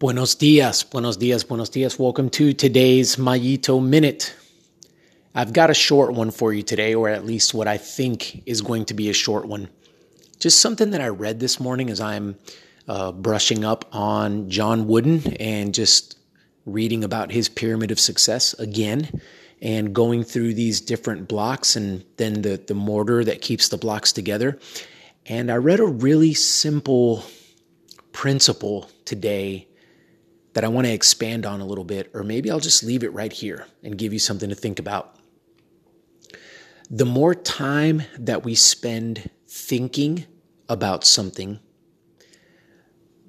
Buenos dias, buenos dias, buenos dias. Welcome to today's Mayito Minute. I've got a short one for you today, or at least what I think is going to be a short one. Just something that I read this morning as I'm uh, brushing up on John Wooden and just reading about his pyramid of success again and going through these different blocks and then the, the mortar that keeps the blocks together. And I read a really simple principle today that I want to expand on a little bit, or maybe I'll just leave it right here and give you something to think about. The more time that we spend thinking about something,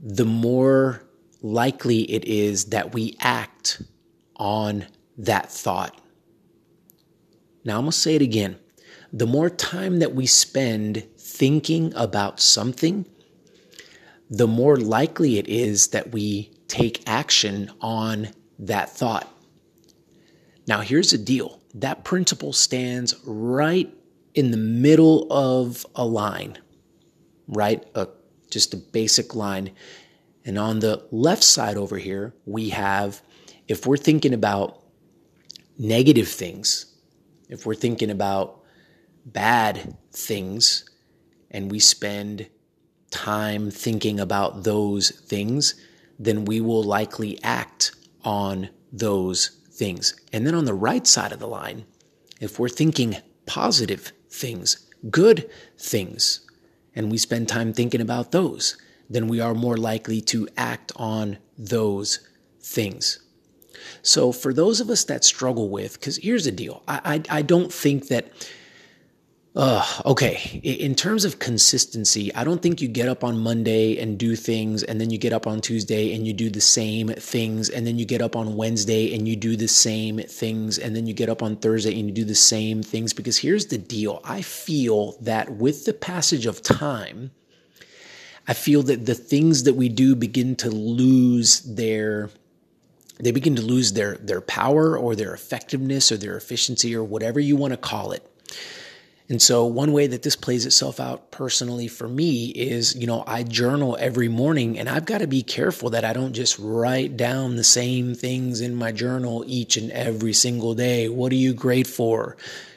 the more likely it is that we act on that thought. Now, I'm going to say it again. The more time that we spend thinking about something, the more likely it is that we take action on that thought. Now, here's the deal that principle stands right in the middle of a line, right? A, just a basic line. And on the left side over here, we have if we're thinking about negative things, if we're thinking about bad things, and we spend time thinking about those things, then we will likely act on those things. And then on the right side of the line, if we're thinking positive things, good things, and we spend time thinking about those, then we are more likely to act on those things. So, for those of us that struggle with, because here's the deal I, I, I don't think that uh, okay. In terms of consistency, I don't think you get up on Monday and do things, and then you get up on Tuesday and you do the same things, and then you get up on Wednesday and you do the same things, and then you get up on Thursday and you do the same things. Because here's the deal I feel that with the passage of time, I feel that the things that we do begin to lose their they begin to lose their their power or their effectiveness or their efficiency or whatever you want to call it. And so one way that this plays itself out personally for me is, you know, I journal every morning and I've got to be careful that I don't just write down the same things in my journal each and every single day. What are you great for?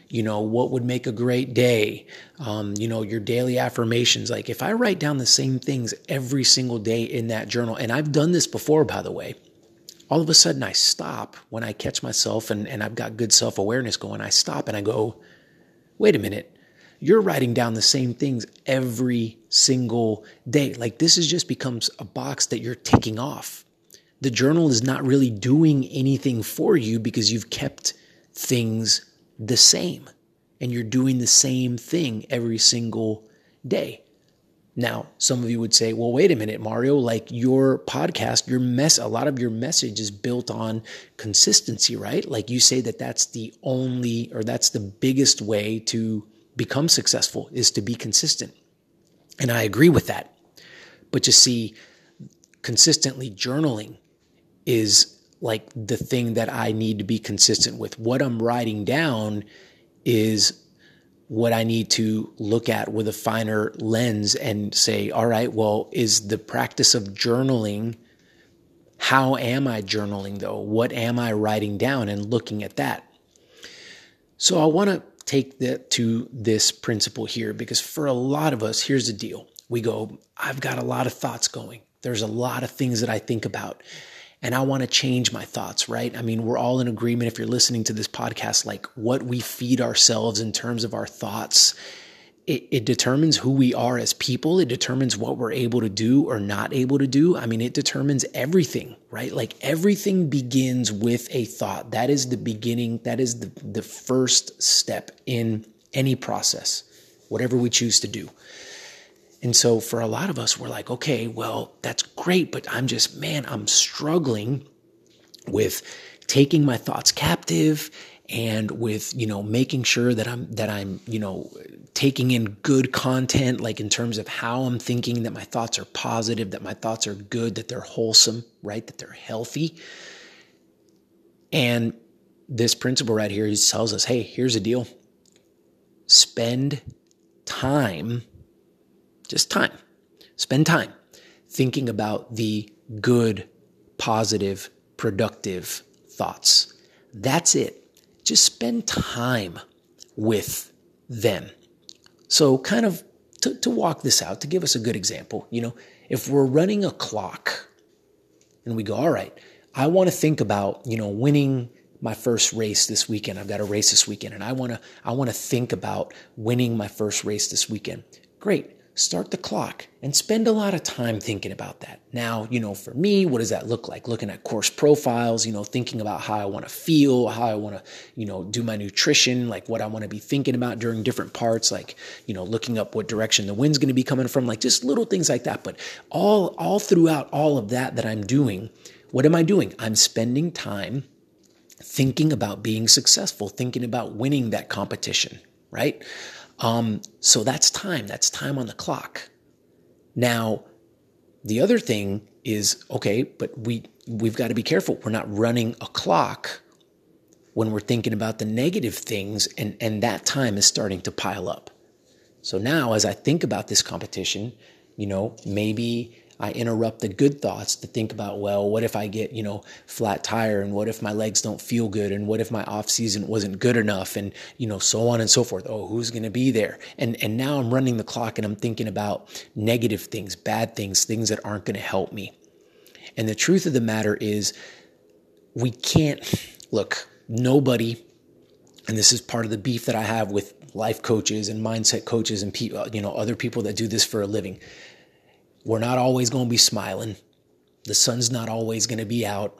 You know, what would make a great day? Um, you know, your daily affirmations. Like if I write down the same things every single day in that journal, and I've done this before, by the way, all of a sudden I stop when I catch myself and, and I've got good self awareness going. I stop and I go, wait a minute, you're writing down the same things every single day. Like this is just becomes a box that you're ticking off. The journal is not really doing anything for you because you've kept things the same and you're doing the same thing every single day. Now, some of you would say, well, wait a minute, Mario, like your podcast, your mess, a lot of your message is built on consistency, right? Like you say that that's the only, or that's the biggest way to become successful is to be consistent. And I agree with that. But you see, consistently journaling is like the thing that I need to be consistent with. What I'm writing down is what I need to look at with a finer lens and say, all right, well, is the practice of journaling, how am I journaling though? What am I writing down and looking at that? So I want to take that to this principle here because for a lot of us, here's the deal. We go, I've got a lot of thoughts going. There's a lot of things that I think about and I want to change my thoughts, right? I mean, we're all in agreement if you're listening to this podcast, like what we feed ourselves in terms of our thoughts. It, it, determines who we are as people. It determines what we're able to do or not able to do. I mean, it determines everything, right? Like everything begins with a thought. That is the beginning. That is the, the first step in any process, whatever we choose to do. And so for a lot of us, we're like, okay, well, that's great, but I'm just, man, I'm struggling with taking my thoughts captive and with, you know, making sure that I'm, that I'm, you know, taking in good content, like in terms of how I'm thinking that my thoughts are positive, that my thoughts are good, that they're wholesome, right? That they're healthy. And this principle right here, he tells us, hey, here's a deal. Spend time just time. Spend time thinking about the good positive, productive thoughts. That's it. Just spend time with them. So, kind of to, to walk this out, to give us a good example, you know, if we're running a clock and we go, all right, I want to think about, you know, winning my first race this weekend. I've got a race this weekend and I want to I want to think about winning my first race this weekend. Great start the clock and spend a lot of time thinking about that. Now, you know, for me, what does that look like? Looking at course profiles, you know, thinking about how I want to feel, how I want to, you know, do my nutrition, like what I want to be thinking about during different parts, like, you know, looking up what direction the wind's going to be coming from, like just little things like that. But all all throughout all of that that I'm doing, what am I doing? I'm spending time thinking about being successful, thinking about winning that competition, right? Um, so that's time. That's time on the clock. Now, the other thing is okay, but we we've got to be careful. We're not running a clock when we're thinking about the negative things, and and that time is starting to pile up. So now, as I think about this competition, you know, maybe I interrupt the good thoughts to think about, well, what if I get, you know, flat tire and what if my legs don't feel good and what if my off season wasn't good enough and, you know, so on and so forth. Oh, who's going to be there? And and now I'm running the clock and I'm thinking about negative things, bad things, things that aren't going to help me. And the truth of the matter is we can't look, nobody and this is part of the beef that I have with life coaches and mindset coaches and people, uh, you know, other people that do this for a living we're not always going to be smiling. The sun's not always going to be out.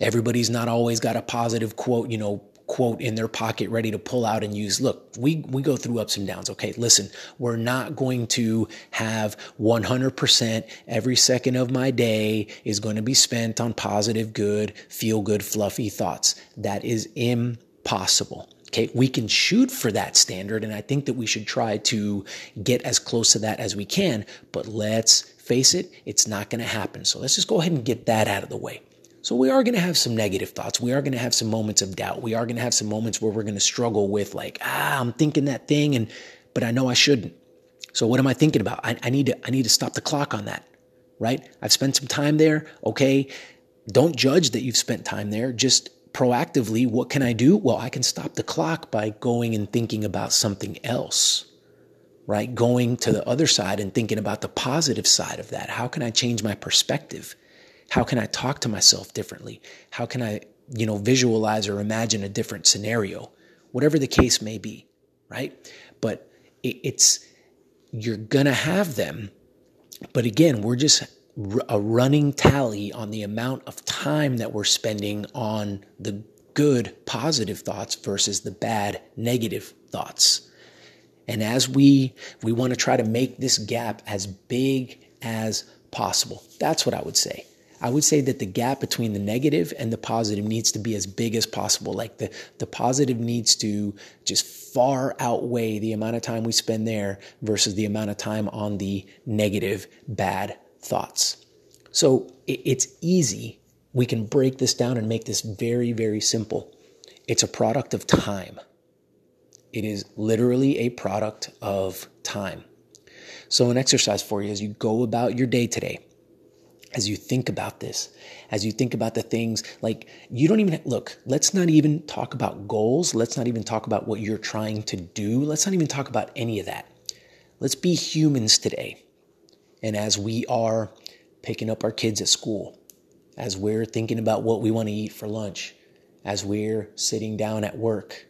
Everybody's not always got a positive quote, you know, quote in their pocket ready to pull out and use. Look, we we go through ups and downs. Okay, listen, we're not going to have 100% every second of my day is going to be spent on positive, good, feel good, fluffy thoughts. That is impossible. Okay, we can shoot for that standard, and I think that we should try to get as close to that as we can, but let's face it, it's not going to happen. So let's just go ahead and get that out of the way. So we are going to have some negative thoughts. We are going to have some moments of doubt. We are going to have some moments where we're going to struggle with like, ah, I'm thinking that thing and but I know I shouldn't. So what am I thinking about? I, I need to I need to stop the clock on that. Right? I've spent some time there. Okay. Don't judge that you've spent time there. Just proactively, what can I do? Well, I can stop the clock by going and thinking about something else right? Going to the other side and thinking about the positive side of that. How can I change my perspective? How can I talk to myself differently? How can I, you know, visualize or imagine a different scenario? Whatever the case may be, right? But it's, you're gonna have them. But again, we're just a running tally on the amount of time that we're spending on the good, positive thoughts versus the bad, negative thoughts. And as we we want to try to make this gap as big as possible. That's what I would say. I would say that the gap between the negative and the positive needs to be as big as possible. Like the, the positive needs to just far outweigh the amount of time we spend there versus the amount of time on the negative, bad thoughts. So it, it's easy. We can break this down and make this very, very simple. It's a product of time. It is literally a product of time. So, an exercise for you as you go about your day today, as you think about this, as you think about the things like you don't even look, let's not even talk about goals. Let's not even talk about what you're trying to do. Let's not even talk about any of that. Let's be humans today. And as we are picking up our kids at school, as we're thinking about what we want to eat for lunch, as we're sitting down at work,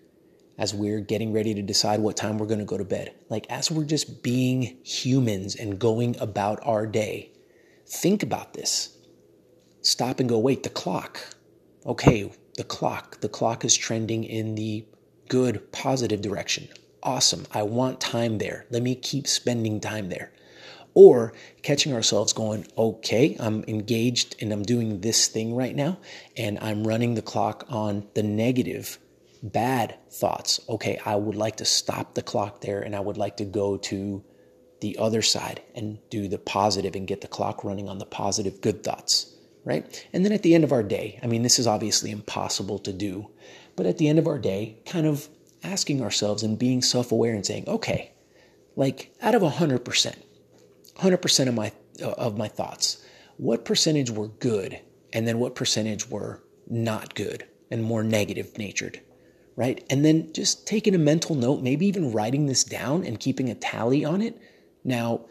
as we're getting ready to decide what time we're going to go to bed. Like, as we're just being humans and going about our day, think about this. Stop and go, wait, the clock. Okay, the clock. The clock is trending in the good, positive direction. Awesome. I want time there. Let me keep spending time there. Or catching ourselves going, okay, I'm engaged and I'm doing this thing right now, and I'm running the clock on the negative bad thoughts. Okay, I would like to stop the clock there and I would like to go to the other side and do the positive and get the clock running on the positive good thoughts, right? And then at the end of our day, I mean, this is obviously impossible to do, but at the end of our day, kind of asking ourselves and being self aware and saying, okay, like out of 100%, 100% of my, uh, of my thoughts, what percentage were good and then what percentage were not good and more negative natured, right? And then just taking a mental note, maybe even writing this down and keeping a tally on it. Now,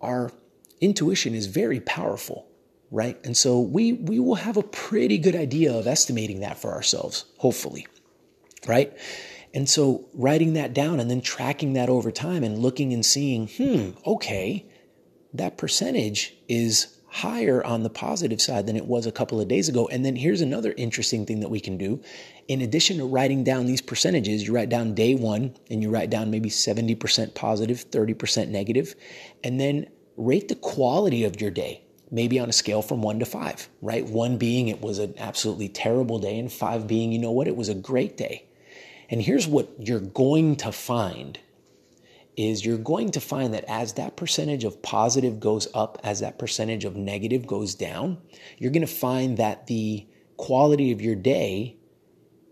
our intuition is very powerful, right? And so we we will have a pretty good idea of estimating that for ourselves, hopefully. Right? And so writing that down and then tracking that over time and looking and seeing, hmm, okay, that percentage is higher on the positive side than it was a couple of days ago. And then here's another interesting thing that we can do. In addition to writing down these percentages, you write down day one and you write down maybe 70% positive, 30% negative, and then rate the quality of your day. Maybe on a scale from one to five, right? One being it was an absolutely terrible day, and five being, you know what, it was a great day. And here's what you're going to find is you're going to find that as that percentage of positive goes up, as that percentage of negative goes down, you're going to find that the quality of your day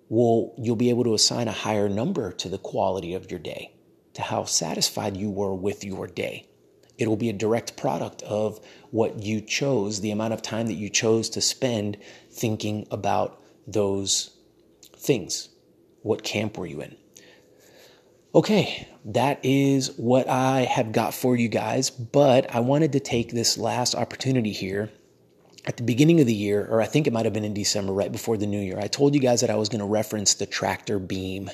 will you'll be able to assign a higher number to the quality of your day, to how satisfied you were with your day. It will be a direct product of what you chose, the amount of time that you chose to spend thinking about those things. What camp were you in? Okay, that is what I have got for you guys, but I wanted to take this last opportunity here at the beginning of the year, or I think it might have been in December, right before the new year. I told you guys that I was going to reference the tractor beam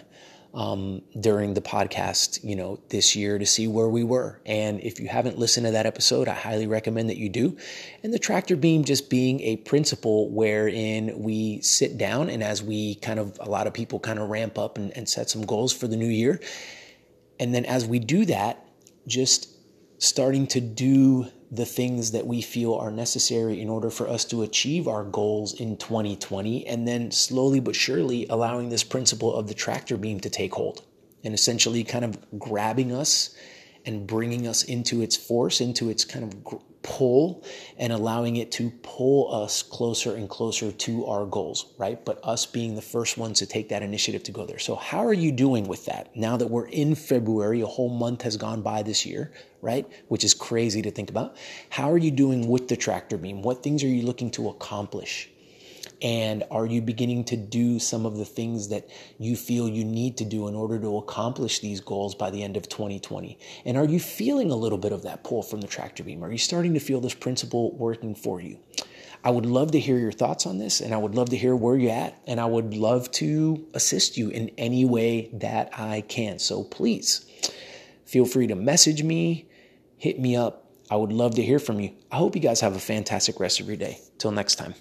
um, during the podcast, you know, this year to see where we were. And if you haven't listened to that episode, I highly recommend that you do. And the tractor beam just being a principle wherein we sit down and as we kind of, a lot of people kind of ramp up and, and set some goals for the new year. And then as we do that, just starting to do the things that we feel are necessary in order for us to achieve our goals in 2020, and then slowly but surely allowing this principle of the tractor beam to take hold and essentially kind of grabbing us and bringing us into its force, into its kind of pull and allowing it to pull us closer and closer to our goals, right? But us being the first ones to take that initiative to go there. So, how are you doing with that? Now that we're in February, a whole month has gone by this year, right? Which is crazy to think about. How are you doing with the tractor beam? What things are you looking to accomplish? And are you beginning to do some of the things that you feel you need to do in order to accomplish these goals by the end of 2020? And are you feeling a little bit of that pull from the tractor beam? Are you starting to feel this principle working for you? I would love to hear your thoughts on this, and I would love to hear where you're at, and I would love to assist you in any way that I can. So please feel free to message me, hit me up. I would love to hear from you. I hope you guys have a fantastic rest of your day. Till next time.